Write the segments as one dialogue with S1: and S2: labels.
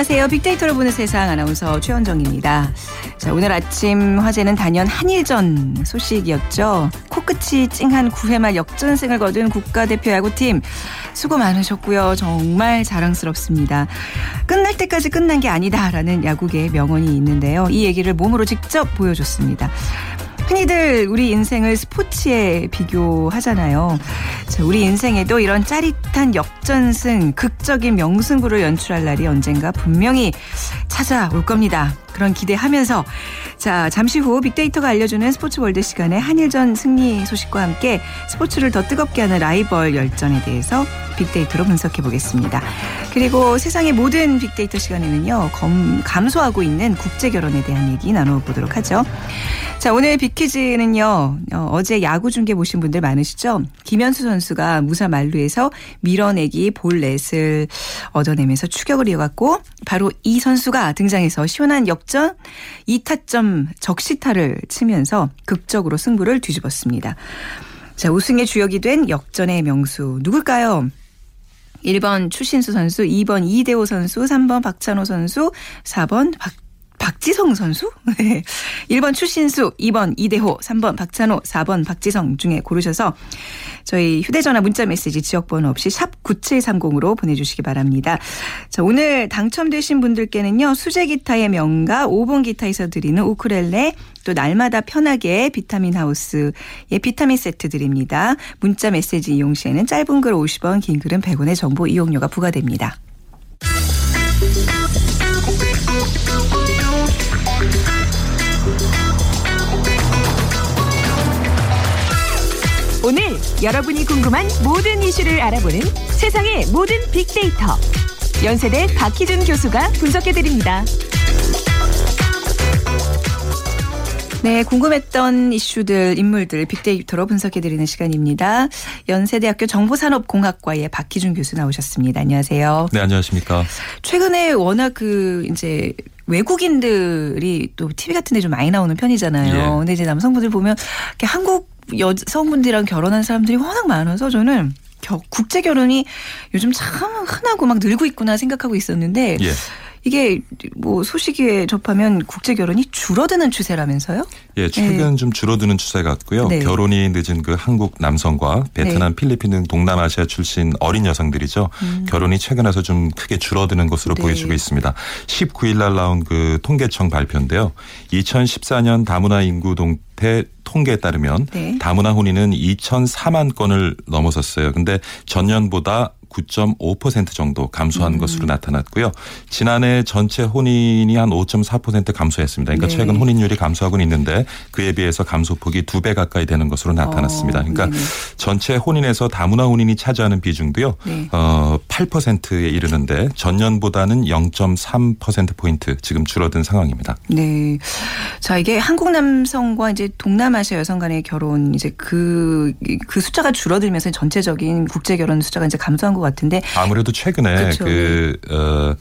S1: 안녕하세요. 빅데이터로 보는 세상 아나운서 최원정입니다. 자, 오늘 아침 화제는 단연 한일전 소식이었죠. 코끝이 찡한 9회 말 역전승을 거둔 국가대표 야구팀 수고 많으셨고요. 정말 자랑스럽습니다. 끝날 때까지 끝난 게 아니다라는 야구계의 명언이 있는데요. 이 얘기를 몸으로 직접 보여줬습니다. 흔히들 우리 인생을 스포츠에 비교하잖아요. 자, 우리 인생에도 이런 짜릿한 역전승, 극적인 명승부를 연출할 날이 언젠가 분명히 찾아올 겁니다. 그런 기대하면서 자 잠시 후 빅데이터가 알려주는 스포츠 월드 시간에 한일전 승리 소식과 함께 스포츠를 더 뜨겁게 하는 라이벌 열전에 대해서 빅데이터로 분석해 보겠습니다. 그리고 세상의 모든 빅데이터 시간에는요 검, 감소하고 있는 국제 결혼에 대한 얘기 나눠보도록 하죠. 자 오늘 빅퀴즈는요 어, 제 야구 중계 보신 분들 많으시죠? 김현수 선수가 무사 만루에서 밀어내기 볼넷을 얻어내면서 추격을 이어갔고 바로 이 선수가 등장해서 시원한 역전 2타점 적시타를 치면서 극적으로 승부를 뒤집었습니다. 자 우승의 주역이 된 역전의 명수 누굴까요? 1번 추신수 선수, 2번 이대호 선수, 3번 박찬호 선수, 4번 박 박지성 선수? 1번 추신수, 2번 이대호, 3번 박찬호, 4번 박지성 중에 고르셔서 저희 휴대전화 문자메시지 지역번호 없이 샵 9730으로 보내주시기 바랍니다. 자, 오늘 당첨되신 분들께는요, 수제 기타의 명가 5번 기타에서 드리는 우크렐레 또 날마다 편하게 비타민 하우스의 비타민 세트 드립니다. 문자 메시지 이용 시에는 짧은 글 50원, 긴 글은 100원의 정보 이용료가 부과됩니다. 오늘 여러분이 궁금한 모든 이슈를 알아보는 세상의 모든 빅데이터. 연세대 박희준 교수가 분석해드립니다. 네, 궁금했던 이슈들, 인물들 빅데이터로 분석해드리는 시간입니다. 연세대학교 정보산업공학과의 박희준 교수 나오셨습니다. 안녕하세요.
S2: 네, 안녕하십니까.
S1: 최근에 워낙 그 이제 외국인들이 또 TV 같은 데 좀 많이 나오는 편이잖아요. 예. 근데 이제 남성분들 보면 한국 여성분들이랑 결혼한 사람들이 워낙 많아서 저는 국제 결혼이 요즘 참 흔하고 막 늘고 있구나 생각하고 있었는데 예. 이게 뭐 소식에 접하면 국제 결혼이 줄어드는 추세라면서요?
S2: 예, 최근 네. 좀 줄어드는 추세 같고요. 네. 결혼이 늦은 그 한국 남성과 베트남, 네. 필리핀 등 동남아시아 출신 어린 여성들이죠. 음. 결혼이 최근 와서 좀 크게 줄어드는 것으로 네. 보여지고 있습니다. 19일 날 나온 그 통계청 발표인데요. 2014년 다문화 인구 동태 통계에 따르면 네. 다문화 혼인은 2,004만 건을 넘어섰어요. 근데 전년보다 9.5% 정도 감소한 음. 것으로 나타났고요. 지난해 전체 혼인이 한 5.4% 감소했습니다. 그러니까 네. 최근 혼인율이 감소하고는 있는데 그에 비해서 감소폭이 두 배 가까이 되는 것으로 나타났습니다. 어, 그러니까 네 전체 혼인에서 다문화 혼인이 차지하는 비중도요. 네. 어, 8%에 이르는데 전년보다는 0.3% 포인트 지금 줄어든 상황입니다.
S1: 네. 자, 이게 한국 남성과 이제 동남아시아 여성 간의 결혼 이제 그그 그 숫자가 줄어들면서 전체적인 국제 결혼 숫자가 이제 감소한 것 같은데
S2: 아무래도 최근에 그렇죠. 그 어,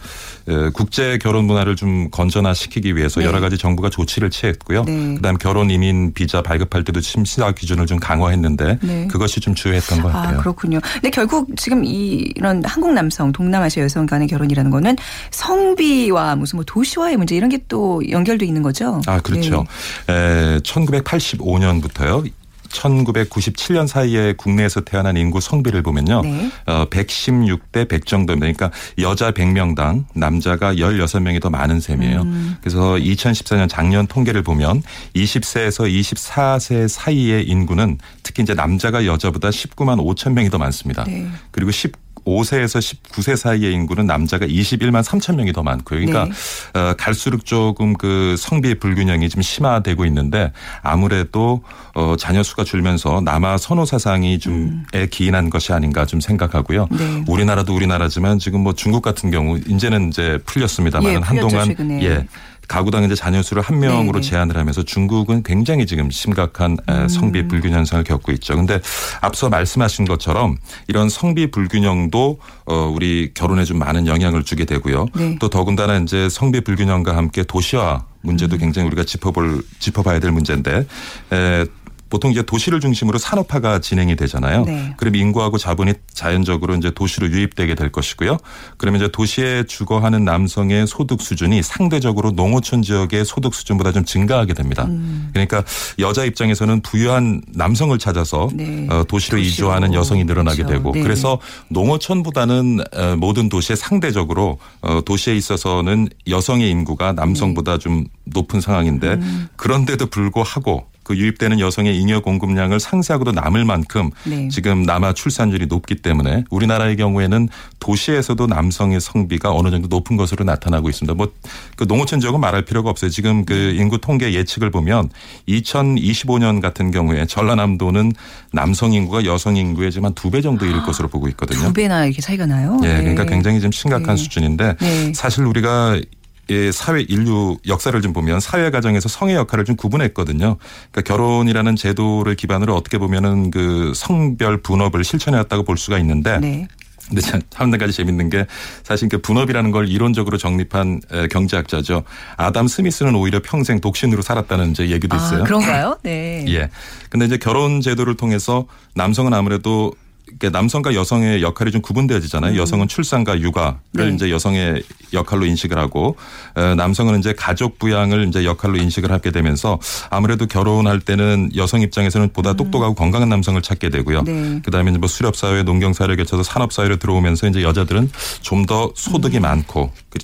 S2: 어, 국제 결혼 문화를 좀 건전화시키기 위해서 네. 여러 가지 정부가 조치를 취했고요. 네. 그다음 결혼 이민 비자 발급할 때도 심사 기준을 좀 강화했는데 네. 그것이 좀 주요했던 것 아, 같아요.
S1: 아, 그렇군요. 근데 결국 지금 이런 한국 남성, 동남아시아 여성 간의 결혼이라는 거는 성비와 무슨 뭐 도시화의 문제 이런 게 또 연결돼 있는 거죠.
S2: 아, 그렇죠. 네. 에, 1985년부터요. 1997년 사이에 국내에서 태어난 인구 성비를 보면요. 네. 어, 116대 100 정도입니다. 그러니까 여자 100명당 남자가 16명이 더 많은 셈이에요. 음. 그래서 2014년 작년 통계를 보면 20세에서 24세 사이의 인구는 특히 이제 남자가 여자보다 19만 5천 명이 더 많습니다. 네. 그리고 10 5세에서 19세 사이의 인구는 남자가 21만 3천 명이 더 많고요. 그러니까 네. 어, 갈수록 조금 그 성비의 불균형이 좀 심화되고 있는데 아무래도 어, 자녀 수가 줄면서 남아 선호 사상이 좀에 음. 기인한 것이 아닌가 좀 생각하고요. 네. 우리나라도 우리나라지만 지금 뭐 중국 같은 경우 이제는 이제 풀렸습니다만 예, 한동안. 예. 가구당 이제 자녀 수를 한 명으로 네네. 제한을 하면서 중국은 굉장히 지금 심각한 음. 성비 불균 현상을 겪고 있죠. 근데 앞서 말씀하신 것처럼 이런 성비 불균형도 어 우리 결혼에 좀 많은 영향을 주게 되고요. 네. 또 더군다나 이제 성비 불균형과 함께 도시화 문제도 음. 굉장히 우리가 짚어볼 짚어봐야 될 문제인데 에 보통 이제 도시를 중심으로 산업화가 진행이 되잖아요. 네. 그럼 인구하고 자본이 자연적으로 이제 도시로 유입되게 될 것이고요. 그러면 이제 도시에 주거하는 남성의 소득 수준이 상대적으로 농어촌 지역의 소득 수준보다 좀 증가하게 됩니다. 음. 그러니까 여자 입장에서는 부유한 남성을 찾아서 네. 어, 도시로, 도시로, 이주하는 여성이 늘어나게 그렇죠. 되고 네. 그래서 농어촌보다는 어, 모든 도시에 상대적으로 어, 도시에 있어서는 여성의 인구가 남성보다 네. 좀 높은 상황인데 음. 그런데도 불구하고 그 유입되는 여성의 잉여 공급량을 상쇄하고도 남을 만큼 네. 지금 남아 출산율이 높기 때문에 우리나라의 경우에는 도시에서도 남성의 성비가 어느 정도 높은 것으로 나타나고 있습니다. 뭐 그 농어촌 지역은 말할 필요가 없어요. 지금 그 네. 인구 통계 예측을 보면 2025년 같은 경우에 전라남도는 남성 인구가 여성 인구의 지금 한 두 배 정도 이를 아, 것으로 보고 있거든요.
S1: 두 배나 이렇게 차이가 나요?
S2: 예, 그러니까 네. 굉장히 좀 심각한 네. 수준인데 네. 사실 우리가 예, 사회 인류 역사를 좀 보면 사회 과정에서 성의 역할을 좀 구분했거든요. 그러니까 결혼이라는 제도를 기반으로 어떻게 보면은 그 성별 분업을 실천해왔다고 볼 수가 있는데 네. 근데 참, 한 가지 재밌는 게 사실 그 분업이라는 걸 이론적으로 정립한 경제학자죠. 아담 스미스는 오히려 평생 독신으로 살았다는 이제 얘기도 아, 있어요.
S1: 아, 그런가요? 네.
S2: 예. 근데 이제 결혼 제도를 통해서 남성은 아무래도 남성과 여성의 역할이 좀 구분되어지잖아요. 음. 여성은 출산과 육아를 네. 이제 여성의 역할로 인식을 하고 남성은 이제 가족 부양을 이제 역할로 인식을 하게 되면서 아무래도 결혼할 때는 여성 입장에서는 보다 음. 똑똑하고 건강한 남성을 찾게 되고요. 네. 그다음에 뭐 수렵 사회, 농경 사회를 거쳐서 산업 사회로 들어오면서 이제 여자들은 좀 더 소득이 음. 많고 그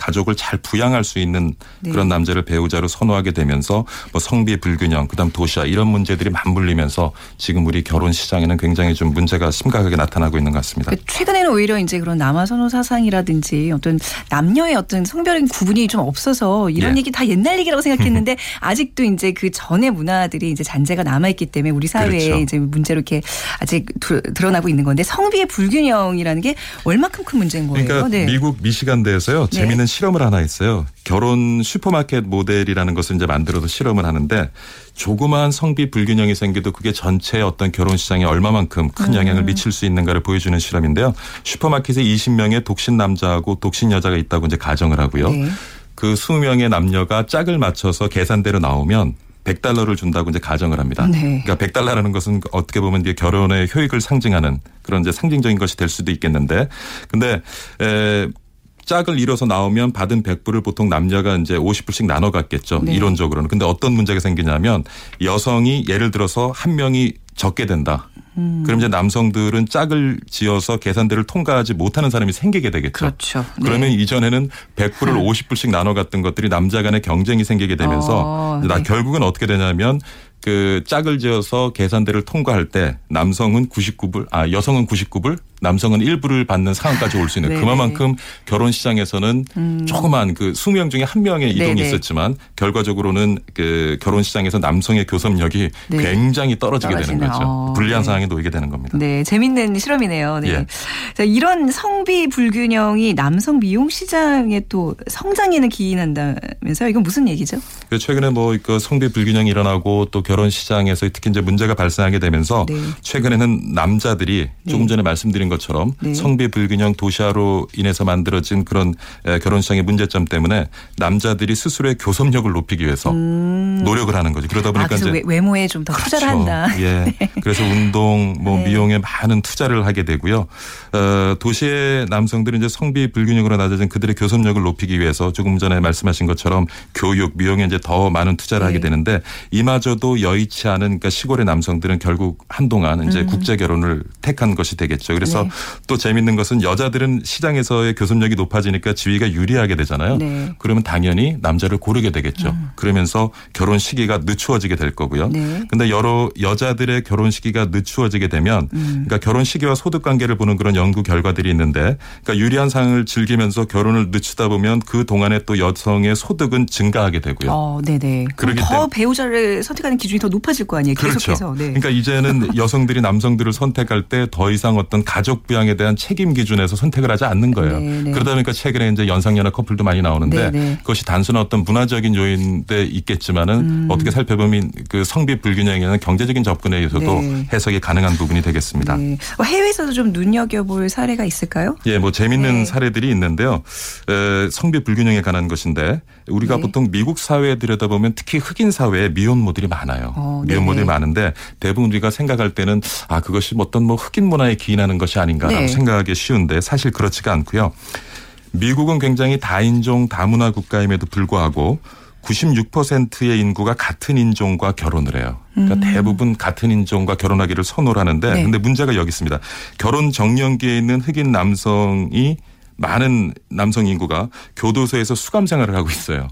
S2: 가족을 잘 부양할 수 있는 네. 그런 남자를 배우자로 선호하게 되면서 뭐 성비 불균형 그다음 도시화 이런 문제들이 맞물리면서 지금 우리 결혼 시장에는 굉장히 좀 문제가 심각하게 나타나고 있는 것 같습니다.
S1: 그 최근에는 오히려 이제 그런 남아 선호 사상이라든지 어떤 남녀의 어떤 성별인 구분이 좀 없어서 이런 예. 얘기 다 옛날 얘기라고 생각했는데 아직도 이제 그 전의 문화들이 이제 잔재가 남아 있기 때문에 우리 사회에 그렇죠. 이제 문제로 이렇게 아직 드러나고 있는 건데 성비의 불균형이라는 게 얼마큼 큰 문제인 거예요.
S2: 그러니까 네. 미국 미시간대에서요. 네. 재미있는 실험을 하나 했어요. 결혼 슈퍼마켓 모델이라는 것을 이제 만들어서 실험을 하는데 조그마한 성비 불균형이 생겨도 그게 전체 어떤 결혼 시장에 얼마만큼 큰 영향을 음. 미칠 수 있는가를 보여주는 실험인데요. 슈퍼마켓에 20명의 독신 남자하고 독신 여자가 있다고 이제 가정을 하고요. 네. 그 20명의 남녀가 짝을 맞춰서 계산대로 나오면 100달러를 준다고 이제 가정을 합니다. 네. 그러니까 100달러라는 것은 어떻게 보면 이제 결혼의 효익을 상징하는 그런 이제 상징적인 것이 될 수도 있겠는데 근데 에 짝을 이뤄서 나오면 받은 100불을 보통 남녀가 이제 50불씩 나눠 갖겠죠. 네. 이론적으로는. 근데 어떤 문제가 생기냐면 여성이 예를 들어서 한 명이 적게 된다. 음. 그럼 이제 남성들은 짝을 지어서 계산대를 통과하지 못하는 사람이 생기게 되겠죠.
S1: 그렇죠.
S2: 네. 그러면 이전에는 100불을 50불씩 나눠 갔던 것들이 남자 간의 경쟁이 생기게 되면서 어, 네. 결국은 어떻게 되냐면 그 짝을 지어서 계산대를 통과할 때 남성은 99불, 아 여성은 99불, 남성은 1불을 받는 상황까지 올 수 있는 네. 그만큼 결혼 시장에서는 음. 조그만 그 수명 중에 한 명의 이동이 네네. 있었지만 결과적으로는 그 결혼 시장에서 남성의 교섭력이 네. 굉장히 떨어지게. 되는 거죠. 어. 불리한 네. 상황에 놓이게 되는 겁니다.
S1: 네, 재밌는 실험이네요. 네. 예. 자, 이런 성비 불균형이 남성 미용 시장에 또 성장에는 기인한다면서요? 이건 무슨 얘기죠?
S2: 그 최근에 뭐 그 성비 불균형이 일어나고 또 결혼 시장에서 특히 이제 문제가 발생하게 되면서 네. 최근에는 남자들이 네. 조금 전에 말씀드린 것처럼 네. 성비 불균형 도시화로 인해서 만들어진 그런 결혼 시장의 문제점 때문에 남자들이 스스로의 교섭력을 높이기 위해서 음. 노력을 하는 거죠. 그러다 보니까 아,
S1: 이제 외모에 좀더 투자를 그렇죠. 한다.
S2: 예. 네. 그래서 운동, 뭐 네. 미용에 많은 투자를 하게 되고요. 어, 도시의 남성들은 이제 성비 불균형으로 낮아진 그들의 교섭력을 높이기 위해서 조금 전에 말씀하신 것처럼 교육, 미용에 이제 더 많은 투자를 하게 되는데 이마저도 여의치 않은 그러니까 시골의 남성들은 결국 한동안 이제 음. 국제 결혼을 택한 것이 되겠죠. 그래서 네. 또 재밌는 것은 여자들은 시장에서의 교섭력이 높아지니까 지위가 유리하게 되잖아요. 네. 그러면 당연히 남자를 고르게 되겠죠. 음. 그러면서 결혼 시기가 늦추어지게 될 거고요. 네. 근데 여러 여자들의 결혼 시기가 늦추어지게 되면 음. 그러니까 결혼 시기와 소득 관계를 보는 그런 연구 결과들이 있는데 그러니까 유리한 상을 즐기면서 결혼을 늦추다 보면 그 동안에 또 여성의 소득은 증가하게 되고요.
S1: 어, 네네. 그러기 더 배우자를 선택하는 기준이 더 높아질 거 아니에요.
S2: 그렇죠.
S1: 계속해서.
S2: 네. 그러니까 이제는 여성들이 남성들을 선택할 때 더 이상 어떤 가족 부양에 대한 책임 기준에서 선택을 하지 않는 거예요. 네네. 그러다 보니까 최근에 이제 연상연하 커플도 많이 나오는데 네네. 그것이 단순한 어떤 문화적인 요인데 있겠지만은 음. 어떻게 살펴보면 그 성비 불균형에는 경제적인 접근에 의해서도 네. 해석이 가능한 부분이 되겠습니다. 네.
S1: 뭐 해외에서도 좀 눈여겨볼 볼 사례가 있을까요?
S2: 예, 뭐 재밌는 네. 사례들이 있는데요. 에, 성비 불균형에 관한 것인데 우리가 네. 보통 미국 사회에 들여다보면 특히 흑인 사회에 미혼모들이 많아요. 어, 미혼모들이 많은데 대부분 우리가 생각할 때는 아 그것이 어떤 뭐 흑인 문화에 기인하는 것이 아닌가라고 네. 생각하기 쉬운데 사실 그렇지가 않고요. 미국은 굉장히 다인종 다문화 국가임에도 불구하고 96%의 인구가 같은 인종과 결혼을 해요. 그러니까 음. 대부분 같은 인종과 결혼하기를 선호를 하는데 네. 근데 문제가 여기 있습니다. 결혼 정년기에 있는 흑인 남성이 많은 남성 인구가 교도소에서 수감 생활을 하고 있어요.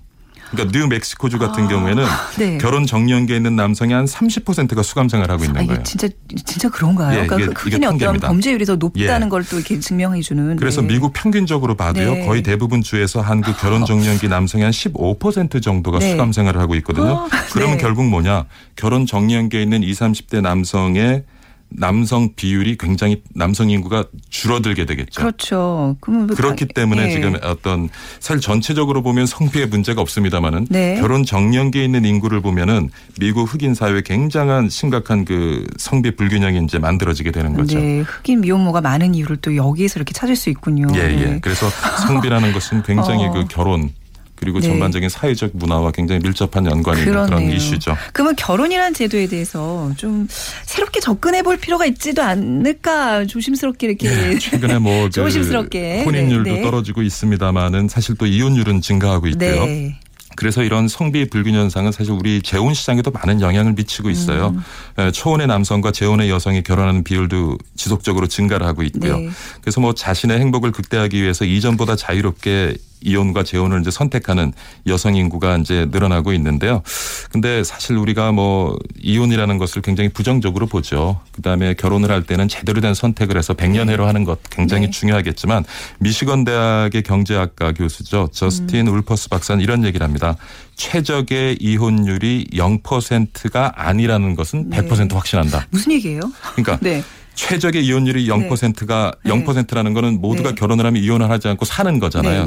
S2: 그러니까 뉴멕시코주 같은 아, 경우에는 네. 결혼 정년기에 있는 남성이 한 30%가 수감 생활하고 있는 아, 거예요.
S1: 진짜 진짜 그런가요? 예, 그러니까 흑인의 어떤 범죄율이 더 높다는 예. 걸또 이렇게 증명해 주는.
S2: 그래서 네. 미국 평균적으로 봐도요. 네. 거의 대부분 주에서 한국 결혼 정년기 남성이 한15% 정도가 네. 수감 생활을 하고 있거든요. 어, 그러면 네. 결국 뭐냐? 결혼 정년기에 있는 20, 30대 남성의 남성 비율이 굉장히 남성 인구가 줄어들게 되겠죠.
S1: 그렇죠.
S2: 뭐 그렇기 때문에 네. 지금 어떤 사실 전체적으로 보면 성비의 문제가 없습니다만은 네. 결혼 정년기에 있는 인구를 보면은 미국 흑인 사회에 굉장한 심각한 그 성비 불균형이 이제 만들어지게 되는 거죠.
S1: 네. 흑인 미혼모가 많은 이유를 또 여기에서 이렇게 찾을 수 있군요.
S2: 예, 예. 네. 그래서 성비라는 것은 굉장히 어. 그 결혼 그리고 네. 전반적인 사회적 문화와 굉장히 밀접한 연관이 있는 그런 이슈죠.
S1: 그러면 결혼이라는 제도에 대해서 좀 새롭게 접근해 볼 필요가 있지도 않을까 조심스럽게 이렇게 네,
S2: 최근에 뭐그 조심스럽게 혼인율도 네. 떨어지고 있습니다만은 사실 또 이혼율은 증가하고 있고요. 네. 그래서 이런 성비 불균형 현상은 사실 우리 재혼 시장에도 많은 영향을 미치고 있어요. 음. 초혼의 남성과 재혼의 여성이 결혼하는 비율도 지속적으로 증가를 하고 있고요. 네. 그래서 뭐 자신의 행복을 극대화하기 위해서 이전보다 자유롭게 이혼과 재혼을 이제 선택하는 여성 인구가 이제 늘어나고 있는데요. 근데 사실 우리가 뭐 이혼이라는 것을 굉장히 부정적으로 보죠. 그다음에 결혼을 할 때는 제대로 된 선택을 해서 백년해로 하는 것 굉장히 네. 중요하겠지만 미시건 대학의 경제학과 교수죠. 저스틴 음. 울퍼스 박사는 이런 얘기를 합니다. 최적의 이혼율이 0%가 아니라는 것은 네. 100% 확신한다.
S1: 무슨 얘기예요?
S2: 그러니까 네. 최적의 이혼율이 0%가 네. 0%라는 거는 모두가 네. 결혼을 하면 이혼을 하지 않고 사는 거잖아요.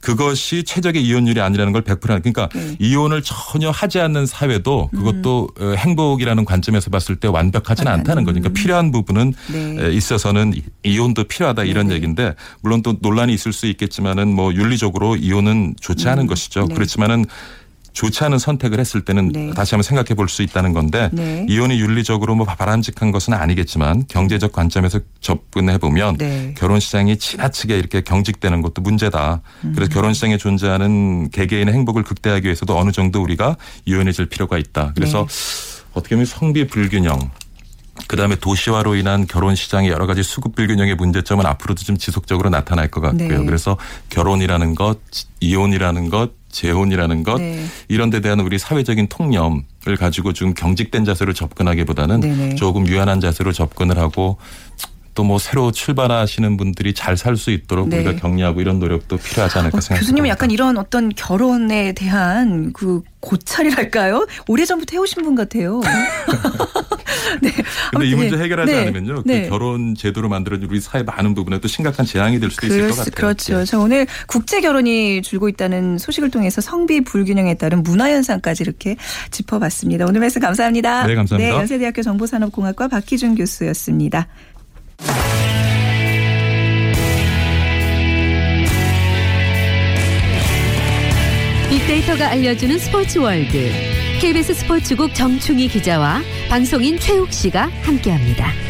S2: 그것이 최적의 이혼율이 아니라는 걸 100% 그러니까 네. 이혼을 전혀 하지 않는 사회도 그것도 음. 행복이라는 관점에서 봤을 때 완벽하지는 아, 않다는 거죠. 그러니까 필요한 부분은 네. 있어서는 이혼도 필요하다 이런 네. 얘기인데 물론 또 논란이 있을 수 있겠지만은 뭐 윤리적으로 이혼은 좋지 않은 음. 것이죠. 네. 그렇지만은 좋지 않은 선택을 했을 때는 네. 다시 한번 생각해 볼 수 있다는 건데 네. 이혼이 윤리적으로 뭐 바람직한 것은 아니겠지만 경제적 관점에서 접근해 보면 네. 결혼 시장이 지나치게 이렇게 경직되는 것도 문제다. 음. 그래서 결혼 시장에 존재하는 개개인의 행복을 극대화하기 위해서도 어느 정도 우리가 유연해질 필요가 있다. 그래서 네. 어떻게 보면 성비 불균형 그다음에 도시화로 인한 결혼 시장의 여러 가지 수급 불균형의 문제점은 앞으로도 좀 지속적으로 나타날 것 같고요. 네. 그래서 결혼이라는 것, 이혼이라는 것, 재혼이라는 것 네. 이런 데 대한 우리 사회적인 통념을 가지고 좀 경직된 자세로 접근하기보다는 네네. 조금 유연한 자세로 접근을 하고 또 뭐 새로 출발하시는 분들이 잘 살 수 있도록 네. 우리가 격려하고 이런 노력도 필요하지 않을까 어, 생각합니다.
S1: 교수님은 약간 이런 어떤 결혼에 대한 그 고찰이랄까요? 오래전부터 해오신 분 같아요.
S2: 네. 근데 이 문제 해결하지 네. 않으면요. 그 네. 결혼 제도로 만들어진 우리 사회 많은 부분에 또 심각한 재앙이 될 수도 그렇, 있을 것 같아요.
S1: 그렇죠. 네. 저 오늘 국제 결혼이 줄고 있다는 소식을 통해서 성비 불균형에 따른 문화 현상까지 이렇게 짚어봤습니다. 오늘 말씀 감사합니다.
S2: 네, 감사합니다.
S1: 네, 연세대학교 정보산업공학과 박희준 교수였습니다.
S3: 빅데이터가 알려주는 스포츠 월드. KBS 스포츠국 정충희 기자와 방송인 최욱 씨가 함께합니다.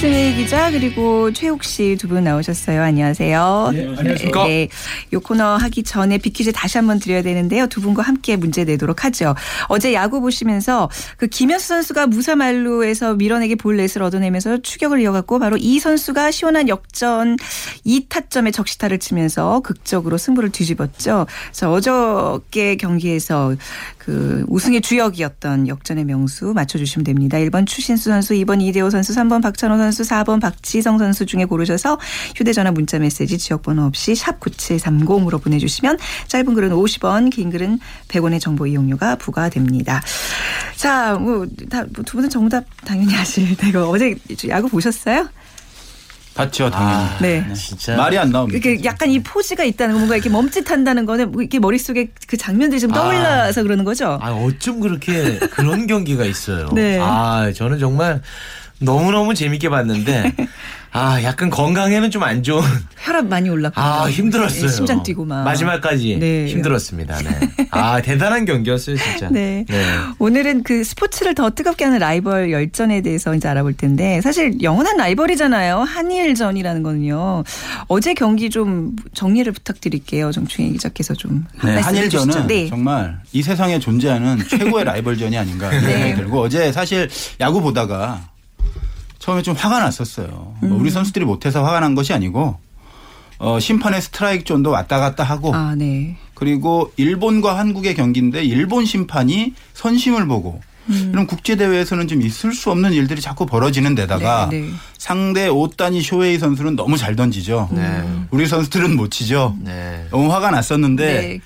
S1: 정충희 기자 그리고 최욱 씨 두 분 나오셨어요. 안녕하세요.
S4: 네, 안녕하십니까. 네,
S1: 이 코너 하기 전에 빅퀴즈 다시 한번 드려야 되는데요. 두 분과 함께 문제 내도록 하죠. 어제 야구 보시면서 그 김현수 선수가 무사만루에서 밀어내기 볼넷을 얻어내면서 추격을 이어갔고 바로 이 선수가 시원한 역전 2타점의 적시타를 치면서 극적으로 승부를 뒤집었죠. 그래서 어저께 경기에서 그 우승의 주역이었던 역전의 명수 맞춰주시면 됩니다. 1번 추신수 선수, 2번 이대호 선수, 3번 박찬호 선수, 4번 박지성 선수 중에 고르셔서 휴대전화 문자 메시지 지역번호 없이 샵 9730으로 보내주시면 짧은 글은 50원, 긴 글은 100원의 정보 이용료가 부과됩니다. 자, 뭐, 다, 두 분은 정답 당연히 아실 테고 어제 야구 보셨어요?
S4: 봤죠, 당연히. 아,
S1: 네.
S4: 네. 진짜 말이 안 나옵니다.
S1: 이게 약간 이 포즈가 있다는 거 뭔가 이렇게 멈칫한다는 거는 뭐 이렇게 머릿속에 그 장면들이 좀 떠올라서 아, 그러는 거죠.
S4: 아, 어쩜 그렇게 그런 경기가 있어요. 네. 아, 저는 정말
S5: 너무너무 재밌게 봤는데 아, 약간 건강에는 좀 안 좋은.
S1: 혈압 많이 올랐고.
S5: 아, 힘들었어요.
S1: 네, 심장 뛰고 막.
S5: 마지막까지 네. 힘들었습니다. 네. 아, 대단한 경기였어요, 진짜.
S1: 네. 네. 오늘은 그 스포츠를 더 뜨겁게 하는 라이벌 열전에 대해서 이제 알아볼 텐데 사실 영원한 라이벌이잖아요. 한일전이라는 거는요. 어제 경기 좀 정리를 부탁드릴게요. 정충희 기자께서 좀.
S4: 네, 한일전은 네. 정말 이 세상에 존재하는 최고의 라이벌전이 아닌가 네. 생각이 들고 어제 사실 야구 보다가 처음에 좀 화가 났었어요. 뭐 음. 우리 선수들이 못해서 화가 난 것이 아니고 어, 심판의 스트라이크 존도 왔다 갔다 하고 아, 네. 그리고 일본과 한국의 경기인데 일본 심판이 선심을 보고 음. 이런 국제 대회에서는 좀 있을 수 없는 일들이 자꾸 벌어지는 데다가 네, 네. 상대 오타니 쇼헤이 선수는 너무 잘 던지죠. 네. 우리 선수들은 못 치죠. 네. 너무 화가 났었는데 네.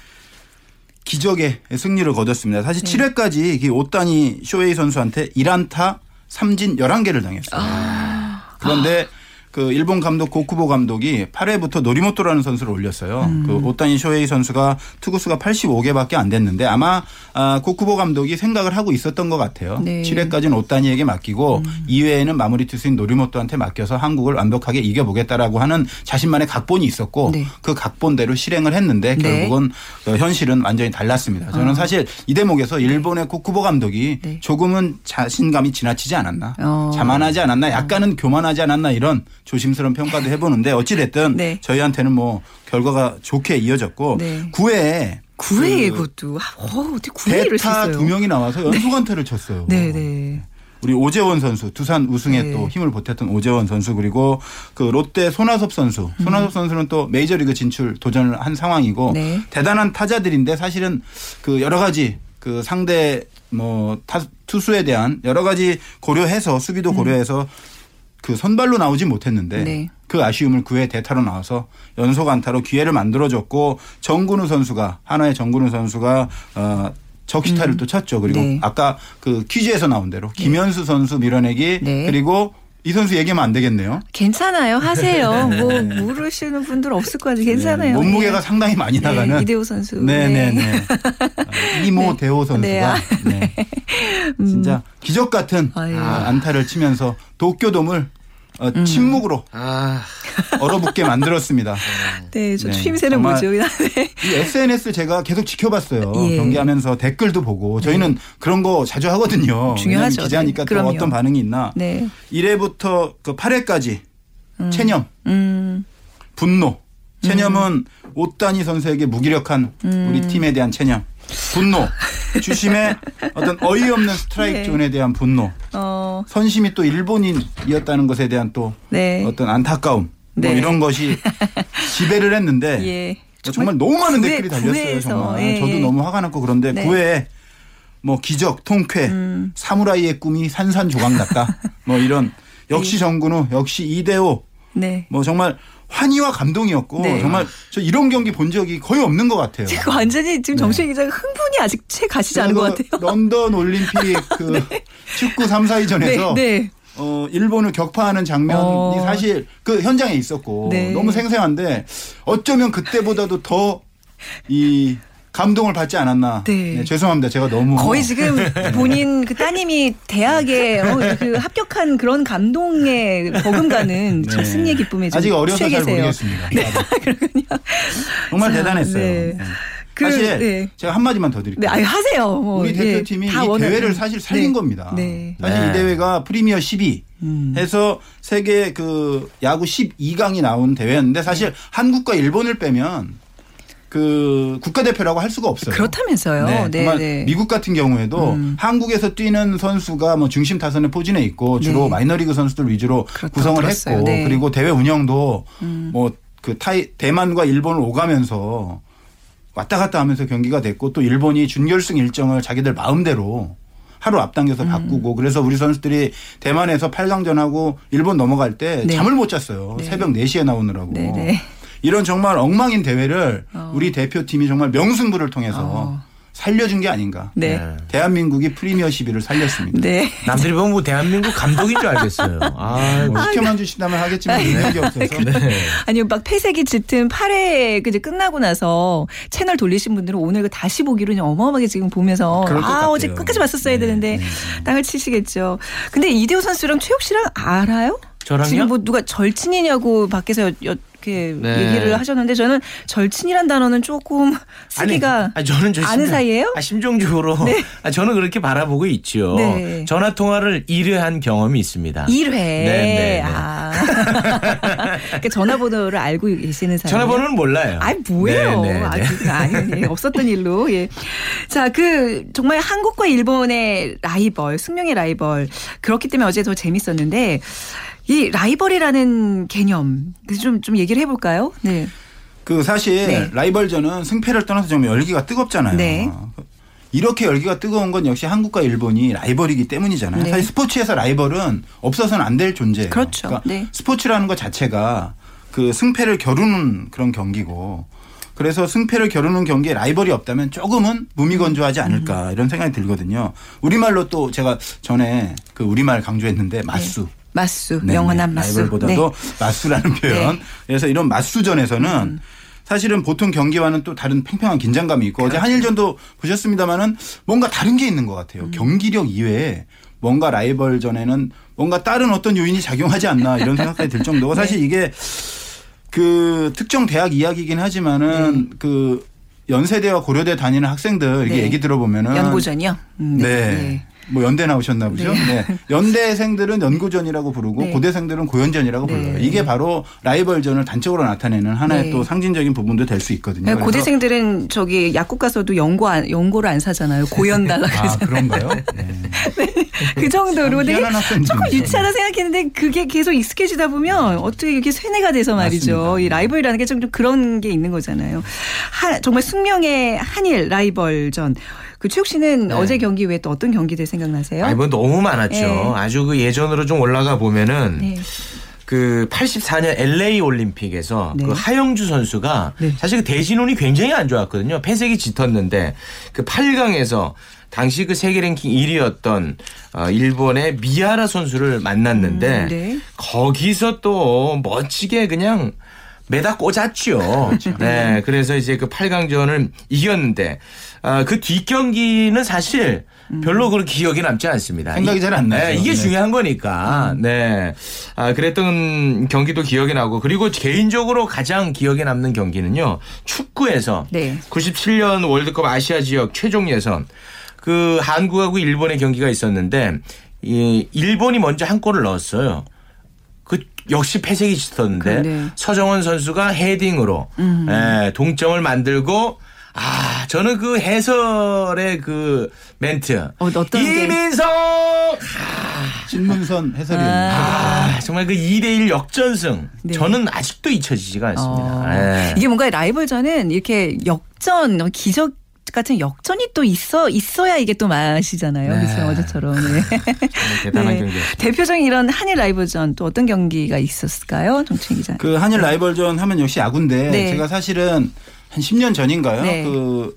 S4: 기적의 승리를 거뒀습니다. 사실 7회까지 오타니 쇼헤이 선수한테 1안타 삼진 11개를 당했어요. 아. 그런데 그 일본 감독 고쿠보 감독이 8회부터 노리모토라는 선수를 올렸어요. 음. 그 오타니 쇼헤이 선수가 투구수가 85개밖에 안 됐는데 아마 아, 고쿠보 감독이 생각을 하고 있었던 것 같아요. 네. 7회까지는 오타니에게 맡기고 음. 2회에는 마무리 투수인 노리모토한테 맡겨서 한국을 완벽하게 이겨보겠다라고 하는 자신만의 각본이 있었고 네. 그 각본대로 실행을 했는데 네. 결국은 네. 현실은 완전히 달랐습니다. 저는 어. 사실 이 대목에서 일본의 고쿠보 감독이 네. 조금은 자신감이 지나치지 않았나, 어. 자만하지 않았나, 약간은 교만하지 않았나 이런 조심스러운 평가도 해보는데 어찌됐든 네. 저희한테는 뭐 결과가 좋게 이어졌고 네. 9회에
S1: 9회에 그 그것도 어, 어떻게 9회를
S4: 대타 두 명이 나와서 연속 안타를 네. 쳤어요. 네, 네. 우리 오재원 선수 두산 우승에 네. 또 힘을 보탰던 오재원 선수 그리고 그 롯데 손아섭 선수 손아섭 음. 선수는 또 메이저리그 진출 도전을 한 상황이고 네. 대단한 타자들인데 사실은 그 여러 가지 그 상대 뭐 타, 투수에 대한 여러 가지 고려해서 수비도 음. 고려해서 음. 그 선발로 나오지 못했는데 네. 그 아쉬움을 그해 대타로 나와서 연속 안타로 기회를 만들어줬고 정근우 선수가 하나의 정근우 선수가 어 적시타를 음. 또 쳤죠. 그리고 네. 아까 그 퀴즈에서 나온 대로 네. 김현수 선수 밀어내기 네. 그리고 이 선수 얘기하면 안 되겠네요.
S1: 괜찮아요. 하세요. 네. 뭐 모르시는 분들 없을 거 같아요. 괜찮아요. 네.
S4: 몸무게가 예. 상당히 많이 네. 나가는
S1: 이대호 선수.
S4: 네네네. 아, 이모 대호 선수가 아, 네. 음. 진짜 기적 같은 아, 안타를 치면서 도쿄돔을 어, 음. 침묵으로 아. 얼어붙게 만들었습니다.
S1: 네, 저 네, 추임새는 뭐죠? 네.
S4: 이 SNS 제가 계속 지켜봤어요. 예. 경기하면서 댓글도 보고 저희는 네. 그런 거 자주 하거든요.
S1: 중요하죠.
S4: 기자니까 네. 또 어떤 반응이 있나. 네. 1회부터 그 8회까지 음. 체념, 음. 분노. 체념은 음. 오따니 선수에게 무기력한 음. 우리 팀에 대한 체념. 분노. 주심의 어떤 어이없는 스트라이크 네. 존에 대한 분노. 어. 선심이 또 일본인이었다는 것에 대한 또 네. 어떤 안타까움. 뭐 네. 이런 것이 지배를 했는데 예. 뭐 정말, 정말, 너무 많은 9회, 댓글이 달렸어요. 정말. 예. 저도 너무 화가 났고 그런데 네. 9회에 뭐 기적, 통쾌, 음. 사무라이의 꿈이 산산조각 났다. 뭐 이런 역시 예. 정근우, 역시 이대호. 네. 뭐 정말 환희와 감동이었고 네. 정말 저 이런 경기 본 적이 거의 없는 것 같아요.
S1: 지금 완전히 지금 정신 네. 기자가 흥분이 아직 채 가시지 않은 것 같아요.
S4: 런던 올림픽 그 네. 축구 3, 4위전에서 네. 어, 일본을 격파하는 장면이 어. 사실 그 현장에 있었고 네. 너무 생생한데 어쩌면 그때보다도 더이 감동을 받지 않았나. 네. 네. 죄송합니다. 제가 너무
S1: 거의 지금 본인 그 따님이 대학에 어, 그 합격한 그런 감동에 버금가는 네. 승리의 기쁨에
S4: 아직 어려서 잘 모르겠습니다. 네. 그렇군요. 정말 자, 대단했어요. 네. 네. 그, 사실 네. 제가 한 마디만 더 드릴게요.
S1: 네, 아니, 하세요. 뭐,
S4: 우리 대표팀이 이 대회를 사실 살린 겁니다. 사실 이 대회가 프리미어 12 음. 해서 세계 그 야구 12강이 나온 대회였는데 사실 한국과 일본을 빼면 그 국가대표라고 할 수가 없어요.
S1: 그렇다면서요. 네,
S4: 네 네. 미국 같은 경우에도 음. 한국에서 뛰는 선수가 뭐 중심 타선에 포진해 있고 주로 네. 마이너리그 선수들 위주로 구성을 들었어요. 했고 네. 그리고 대회 운영도 음. 뭐그 타이 대만과 일본을 오가면서 왔다 갔다 하면서 경기가 됐고 또 일본이 준결승 일정을 자기들 마음대로 하루 앞당겨서 음. 바꾸고 그래서 우리 선수들이 대만에서 8강전하고 일본 넘어갈 때 네. 잠을 못 잤어요. 네. 새벽 4시에 나오느라고. 네, 네. 이런 정말 엉망인 대회를 어. 우리 대표팀이 정말 명승부를 통해서 어. 살려준 게 아닌가. 네. 네. 대한민국이 프리미어 시비를 살렸습니다. 네.
S5: 남들이 보면 뭐 대한민국 감독인 줄 알겠어요.
S4: 아, 뭐 시켜만 주신다면 하겠지만 능력이 없어서. 네.
S1: 아니요, 막 폐색이 짙은 8회 이제 끝나고 나서 채널 돌리신 분들은 오늘 그 다시 보기로 어마어마하게 지금 보면서 아 어제 끝까지 봤었어야 네. 되는데 네. 땅을 치시겠죠. 근데 이대호 선수랑 최욱 씨랑 알아요? 저랑요? 지금 뭐 누가 절친이냐고 밖에서 여, 이렇게 네. 얘기를 하셨는데 저는 절친이란 단어는 조금 쓰기가 아니, 저는 아는 사이예요?
S5: 아, 심정적으로 네. 아, 저는 그렇게 바라보고 있죠. 네. 전화 통화를 1회 경험이 있습니다.
S1: 1회. 네. 아. 그러니까 전화번호를 알고 계시는 사람.
S5: 전화번호는 몰라요.
S1: 아니 뭐예요? 네. 아니, 아니 없었던 일로. 예. 자, 그 정말 한국과 일본의 라이벌, 숙명의 라이벌. 그렇기 때문에 어제 더 재밌었는데 이 라이벌이라는 개념 좀, 좀 얘기를 해볼까요? 네.
S4: 그 사실 네. 라이벌전은 승패를 떠나서 좀 열기가 뜨겁잖아요. 네. 이렇게 열기가 뜨거운 건 역시 한국과 일본이 라이벌이기 때문이잖아요. 네. 사실 스포츠에서 라이벌은 없어서는 안 될 존재예요.
S1: 그렇죠. 그러니까
S4: 네. 스포츠라는 것 자체가 그 승패를 겨루는 그런 경기고 그래서 승패를 겨루는 경기에 라이벌이 없다면 조금은 무미건조하지 않을까 음. 이런 생각이 들거든요. 우리말로 또 제가 전에 그 우리말 강조했는데 맞수. 네.
S1: 맞수, 네, 영원한 네. 맞수.
S4: 라이벌보다도 네. 맞수라는 표현. 네. 그래서 이런 맞수전에서는 음. 사실은 보통 경기와는 또 다른 팽팽한 긴장감이 있고 그렇죠. 어제 한일전도 보셨습니다마는 뭔가 다른 게 있는 것 같아요. 음. 경기력 이외에 뭔가 라이벌전에는 뭔가 다른 어떤 요인이 작용하지 않나 이런 생각까지 들 정도고 네. 사실 이게 그 특정 대학 이야기이긴 하지만은 네. 그 연세대와 고려대 다니는 학생들 이게 네. 얘기 들어보면은
S1: 연고전이요.
S4: 음, 네. 네. 뭐 연대 나오셨나 보죠. 네. 네. 연대생들은 연고전이라고 부르고 네. 고대생들은 고연전이라고 네. 불러요. 이게 바로 라이벌전을 단적으로 나타내는 하나의 네. 또 상징적인 부분도 될 수 있거든요. 네,
S1: 고대생들은 저기 약국 가서도 연고 안, 연고를 안 사잖아요. 고연 달라 그러잖아요. 아,
S4: 그런가요?
S1: 네. 그 정도로 되게 조금 유치하다 생각했는데 그게 계속 익숙해지다 보면 어떻게 이렇게 쇠뇌가 돼서 말이죠. 맞습니다. 이 라이벌이라는 게 좀 그런 게 있는 거잖아요. 하, 정말 숙명의 한일 라이벌전. 그 최욱 씨는 네. 어제 경기 외에 또 어떤 경기들 생각나세요?
S5: 아, 뭐 너무 많았죠. 네. 아주 그 예전으로 좀 올라가 보면은 네. 그 84년 LA 올림픽에서 네. 그 하영주 선수가 네. 사실 그 대진운이 굉장히 안 좋았거든요. 폐색이 짙었는데 그 8강에서 당시 그 세계 랭킹 1위였던 어 일본의 미야라 선수를 만났는데 음, 네. 거기서 또 멋지게 그냥 매다 꽂았죠. 그렇죠. 네. 그래서 이제 그 8강전을 이겼는데 아, 그 뒷경기는 사실 별로 그렇게 기억에 남지 않습니다.
S4: 생각이 잘 안 나요.
S5: 네, 이게 네. 중요한 거니까. 음. 네. 아, 그랬던 경기도 기억에 나고 그리고 개인적으로 가장 기억에 남는 경기는요. 축구에서 네. 97년 월드컵 아시아 지역 최종 예선 그 한국하고 일본의 경기가 있었는데 이 일본이 먼저 한 골을 넣었어요. 그 역시 패색이 짙었는데 네. 서정원 선수가 헤딩으로 음. 예, 동점을 만들고 아 저는 그 해설의 그 멘트 어, 어떤 이민석 아,
S4: 신문선 해설위원
S5: 아, 정말 그 2대1 역전승 네. 저는 아직도 잊혀지지가 않습니다. 어.
S1: 네. 이게 뭔가 라이벌전은 이렇게 역전 기적 같은 역전이 또 있어 있어야 이게 또 맛이잖아요. 네. 그렇죠 어제처럼. 네.
S5: 대단한 네. 경기.
S1: 대표적인 이런 한일 라이벌전 또 어떤 경기가 있었을까요, 정춘 기자?
S4: 그 한일 라이벌전 하면 역시 야구인데 네. 제가 사실은 한 10년 전인가요? 네. 그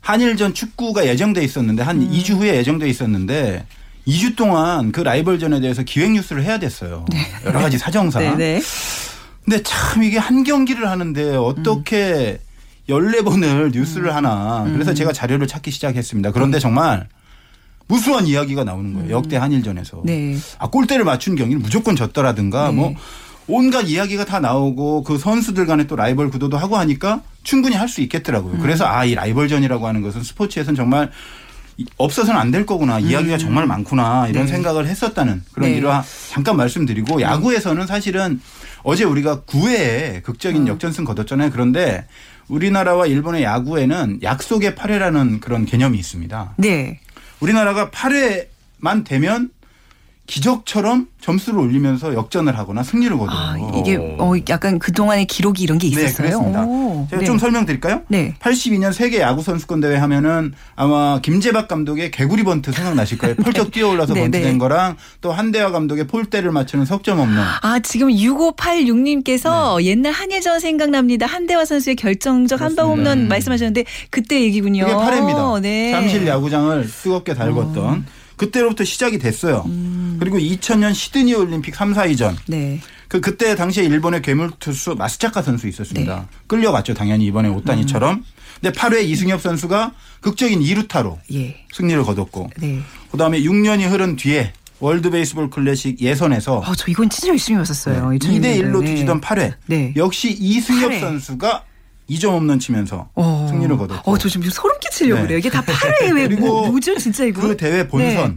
S4: 한일전 축구가 예정돼 있었는데 한 음. 2주 후에 예정돼 있었는데 2주 동안 그 라이벌전에 대해서 기획 뉴스를 해야 됐어요. 네. 여러 가지 사정상. 네, 네. 근데 참 이게 한 경기를 하는데 어떻게 음. 14번을 뉴스를 음. 하나. 그래서 음. 제가 자료를 찾기 시작했습니다. 그런데 정말 무수한 이야기가 나오는 거예요. 역대 한일전에서. 네. 아, 골대를 맞춘 경기는 무조건 졌더라든가 네. 뭐 온갖 이야기가 다 나오고 그 선수들 간에 또 라이벌 구도도 하고 하니까 충분히 할 수 있겠더라고요. 음. 그래서 아, 이 라이벌전이라고 하는 것은 스포츠에서는 정말 없어서는 안 될 거구나. 음. 이야기가 정말 많구나. 이런 네. 생각을 했었다는 그런 네. 일을 잠깐 말씀드리고 음. 야구에서는 사실은 어제 우리가 9회에 극적인 음. 역전승 거뒀잖아요. 그런데 우리나라와 일본의 야구에는 약속의 8회라는 그런 개념이 있습니다. 네. 우리나라가 8회만 되면 기적처럼 점수를 올리면서 역전을 하거나 승리를 거둬요.
S1: 아, 이게 어, 약간 그동안의 기록이 이런 게 네, 있었어요?
S4: 네, 그렇습니다. 오, 제가 네. 좀 설명드릴까요? 네. 82년 세계 야구 선수권 대회 하면은 아마 김재박 감독의 개구리 번트 생각나실 거예요. 펄쩍 뛰어올라서 네, 번트된 네. 거랑 또 한대화 감독의 폴대를 맞추는 석점 없는.
S1: 아, 지금 6586님께서 옛날 한예전 생각납니다. 한대화 선수의 결정적 한 방 홈런 말씀하셨는데 그때 얘기군요.
S4: 그게 8회입니다. 네. 잠실 야구장을 뜨겁게 달궜던 어. 그때로부터 시작이 됐어요. 음. 그리고 2000년 시드니 올림픽 3, 4위전. 네. 그 그때 당시에 일본의 괴물 투수 마스차카 선수 있었습니다. 네. 끌려갔죠. 당연히 이번에 오타니처럼. 음. 근데 8회 이승엽 선수가 극적인 2루타로 예. 승리를 거뒀고. 네. 그다음에 6년이 흐른 뒤에 월드 베이스볼 클래식 예선에서
S1: 어, 저 이건 진짜 열심히 봤었어요.
S4: 네. 2대 1로 뒤지던 8회. 네. 역시 이승엽 8회. 선수가 2점 홈런 치면서 어. 승리를 거뒀고.
S1: 어, 저 지금 소름 끼치려고 네. 그래요. 이게 다 8회 왜 그리고 뭐죠, 진짜 이거?
S4: 그 대회 본선 네.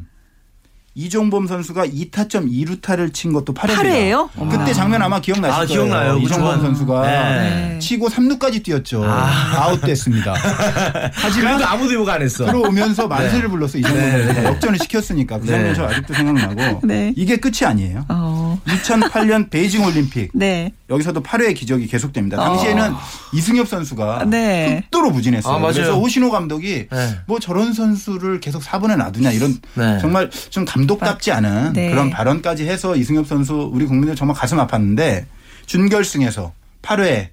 S4: 이종범 선수가 2타점 2루타를 친 것도 8회입니다.
S1: 8회예요?
S4: 그때 아. 장면 아마 기억나실 아, 거예요. 기억나요. 이종범 선수가 네. 치고 3루까지 뛰었죠. 아. 아웃됐습니다.
S5: 하지만 그래도 아무도 욕안 했어.
S4: 들어오면서 만세를 네. 불러서 이종범 네. 선수가 역전을 시켰으니까 그 장면 네. 저 아직도 생각나고 네. 이게 끝이 아니에요. 어. 2008년 베이징 올림픽 네. 여기서도 8회의 기적이 계속됩니다. 당시에는 어. 이승엽 선수가 네. 극도로 부진했어요. 아, 그래서 오신호 감독이 네. 뭐 저런 선수를 계속 4번에 놔두냐 이런 네. 정말 좀 감독답지 않은 네. 그런 발언까지 해서 이승엽 선수 우리 국민들 정말 가슴 아팠는데 준결승에서 8회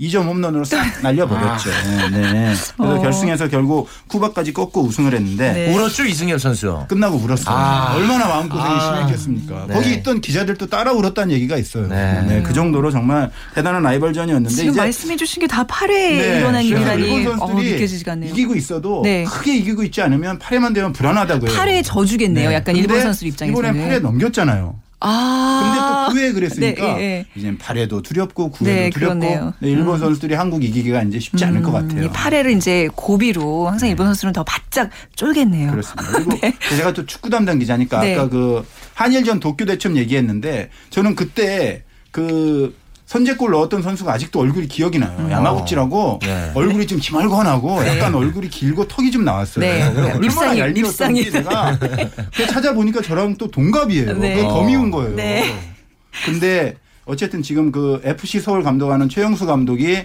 S4: 2점 홈런으로 싹 날려버렸죠. 아. 네. 네. 그래서 어. 결승에서 결국 쿠바까지 꺾고 우승을 했는데
S5: 네. 울었죠 이승엽 선수.
S4: 끝나고 울었어요. 아. 얼마나 마음고생이 아. 심했겠습니까. 네. 거기 있던 기자들도 따라 울었다는 얘기가 있어요. 네. 네. 그 정도로 정말 대단한 라이벌전이었는데
S1: 지금 말씀해 주신 게 다 8회에 네. 일어난 일이라니 일본 선수들이 어,
S4: 이기고 있어도 네. 크게 이기고 있지 않으면 8회만 되면 불안하다고요.
S1: 8회 져주겠네요. 약간 일본 선수 입장에서는.
S4: 이번에 8회 넘겼잖아요. 아. 근데 또 9회 그랬으니까 네, 네. 이제 8회도 두렵고 9회도 네, 두렵고 네, 일본 음. 선수들이 한국 이기기가 이제 쉽지 않을 것 음, 같아요.
S1: 8회를 이제 고비로 항상 일본 선수는 더 바짝 쫄겠네요.
S4: 그렇습니다. 그리고 네. 제가 또 축구 담당 기자니까 아까 그 한일전 도쿄 대첩 얘기했는데 저는 그때 그 선제골 넣었던 선수가 아직도 얼굴이 기억이 나요. 음. 야마구치라고 네. 얼굴이 좀 기말관하고 네. 약간 얼굴이 길고 턱이 좀 나왔어요. 네.
S1: 립상이 립상이
S4: 내가 찾아보니까 저랑 또 동갑이에요. 네. 더 미운 거예요. 네. 근데 어쨌든 지금 그 FC 서울 감독하는 최영수 감독이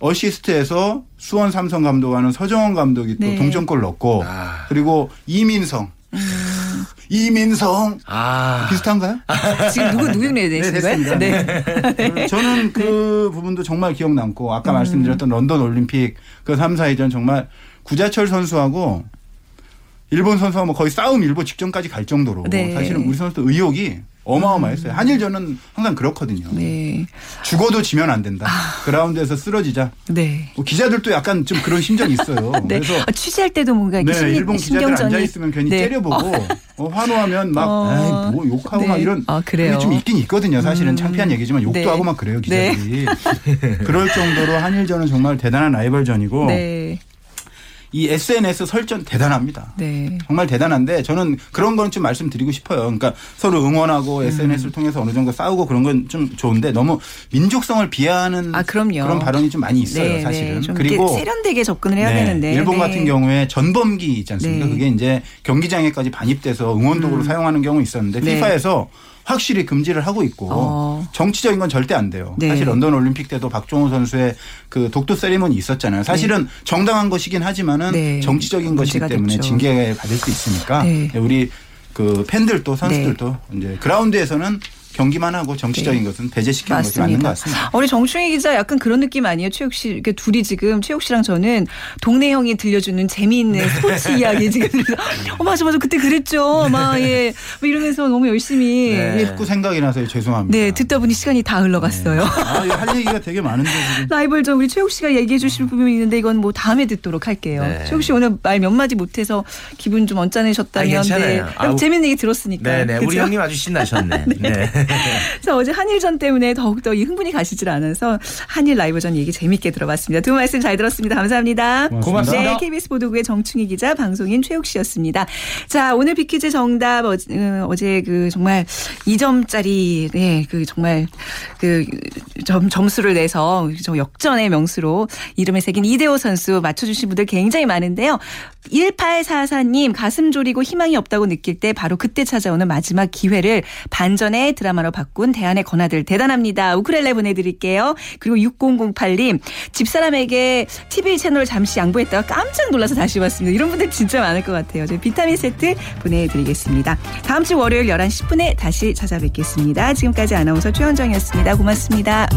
S4: 어시스트에서 수원 삼성 감독하는 서정원 감독이 또 네. 동점골 넣고 아. 그리고 이민성 음. 이민성. 아. 비슷한가요?
S1: 지금 누구 누구 네, 거예요?
S4: 네. 네. 저는 그 네. 부분도 정말 기억 남고 아까 음. 말씀드렸던 런던 올림픽 그 3, 4회전 정말 구자철 선수하고 일본 선수하고 거의 싸움 일보 직전까지 갈 정도로 네. 사실은 우리 선수들 의욕이 어마어마했어요. 음. 한일전은 항상 그렇거든요. 네. 죽어도 지면 안 된다. 아. 그라운드에서 쓰러지자. 네. 뭐 기자들도 약간 좀 그런 심정이 있어요. 네. 그래서
S1: 아, 취재할 때도 뭔가 네, 심리,
S4: 일본 기자들 앉아 있으면 괜히 네. 째려보고 어. 어, 환호하면 막 어. 뭐 욕하고 네. 막 이런 아, 그래요? 좀 있긴 있거든요. 사실은 음. 창피한 얘기지만 욕도 네. 하고 막 그래요 기자들이. 그럴 정도로 한일전은 정말 대단한 라이벌전이고. 이 SNS 설전 대단합니다. 네. 정말 대단한데 저는 그런 거는 좀 말씀드리고 싶어요. 그러니까 서로 응원하고 음. SNS를 통해서 어느 정도 싸우고 그런 건 좀 좋은데 너무 민족성을 비하하는 아, 그런 발언이 좀 많이 있어요. 네, 네. 사실은.
S1: 네. 그리고 세련되게 접근을 해야 네. 되는데
S4: 일본 네. 같은 경우에 전범기 있지 않습니까? 네. 그게 이제 경기장에까지 반입돼서 응원도구로 음. 사용하는 경우 있었는데 피파에서 확실히 금지를 하고 있고 어. 정치적인 건 절대 안 돼요. 네. 사실 런던 올림픽 때도 박종호 선수의 그 독도 세리머니 있었잖아요. 사실은 네. 정당한 것이긴 하지만은 네. 정치적인 것이기 때문에 됐죠. 징계 받을 수 있으니까 네. 우리 그 팬들도 선수들도 네. 이제 그라운드에서는 경기만 하고 정치적인 네. 것은 배제시키는 맞습니다. 것이 맞는 것 같습니다.
S1: 우리 정충희 기자 약간 그런 느낌 아니에요? 최욱 씨, 이렇게 둘이 지금 최욱 씨랑 저는 동네 형이 들려주는 재미있는 스포츠 이야기 지금 어 맞아 맞아 그때 그랬죠. 막 예, 뭐 이러면서 너무 열심히
S4: 네. 예. 생각이 나서 죄송합니다.
S1: 네, 듣다 보니 시간이 다 흘러갔어요. 네.
S4: 아, 할 얘기가 되게 많은데 지금.
S1: 라이벌 좀 우리 최욱 씨가 얘기해 주실 부분이 있는데 이건 뭐 다음에 듣도록 할게요. 네. 최욱 씨 오늘 말 몇 마디 못해서 기분 좀 언짢으셨다면 아, 네. 재밌는 얘기 들었으니까.
S5: 네, 네. 우리 형님 아주 신나셨네. 네. 네.
S1: 자, 어제 한일전 때문에 더욱더 이 흥분이 가시질 않아서 한일 라이브전 얘기 재밌게 들어봤습니다. 두 말씀 잘 들었습니다. 감사합니다.
S5: 고맙습니다.
S1: 네, KBS 보도국의 정충희 기자, 방송인 최욱 씨였습니다. 자, 오늘 빅퀴즈 정답 어, 어제 그 정말 2점짜리 네, 그 정말 그 점, 점수를 내서 역전의 명수로 이름을 새긴 이대호 선수 맞춰주신 분들 굉장히 많은데요. 1844님 가슴 졸이고 희망이 없다고 느낄 때 바로 그때 찾아오는 마지막 기회를 반전의 드라마로 바꾼 대한의 건아들 대단합니다. 우쿨렐레 보내드릴게요. 그리고 6008님 집사람에게 TV 채널 잠시 양보했다가 깜짝 놀라서 다시 왔습니다. 이런 분들 진짜 많을 것 같아요. 저희 비타민 세트 보내드리겠습니다. 다음 주 월요일 11시 10분에 다시 찾아뵙겠습니다. 지금까지 아나운서 최현정이었습니다. 고맙습니다.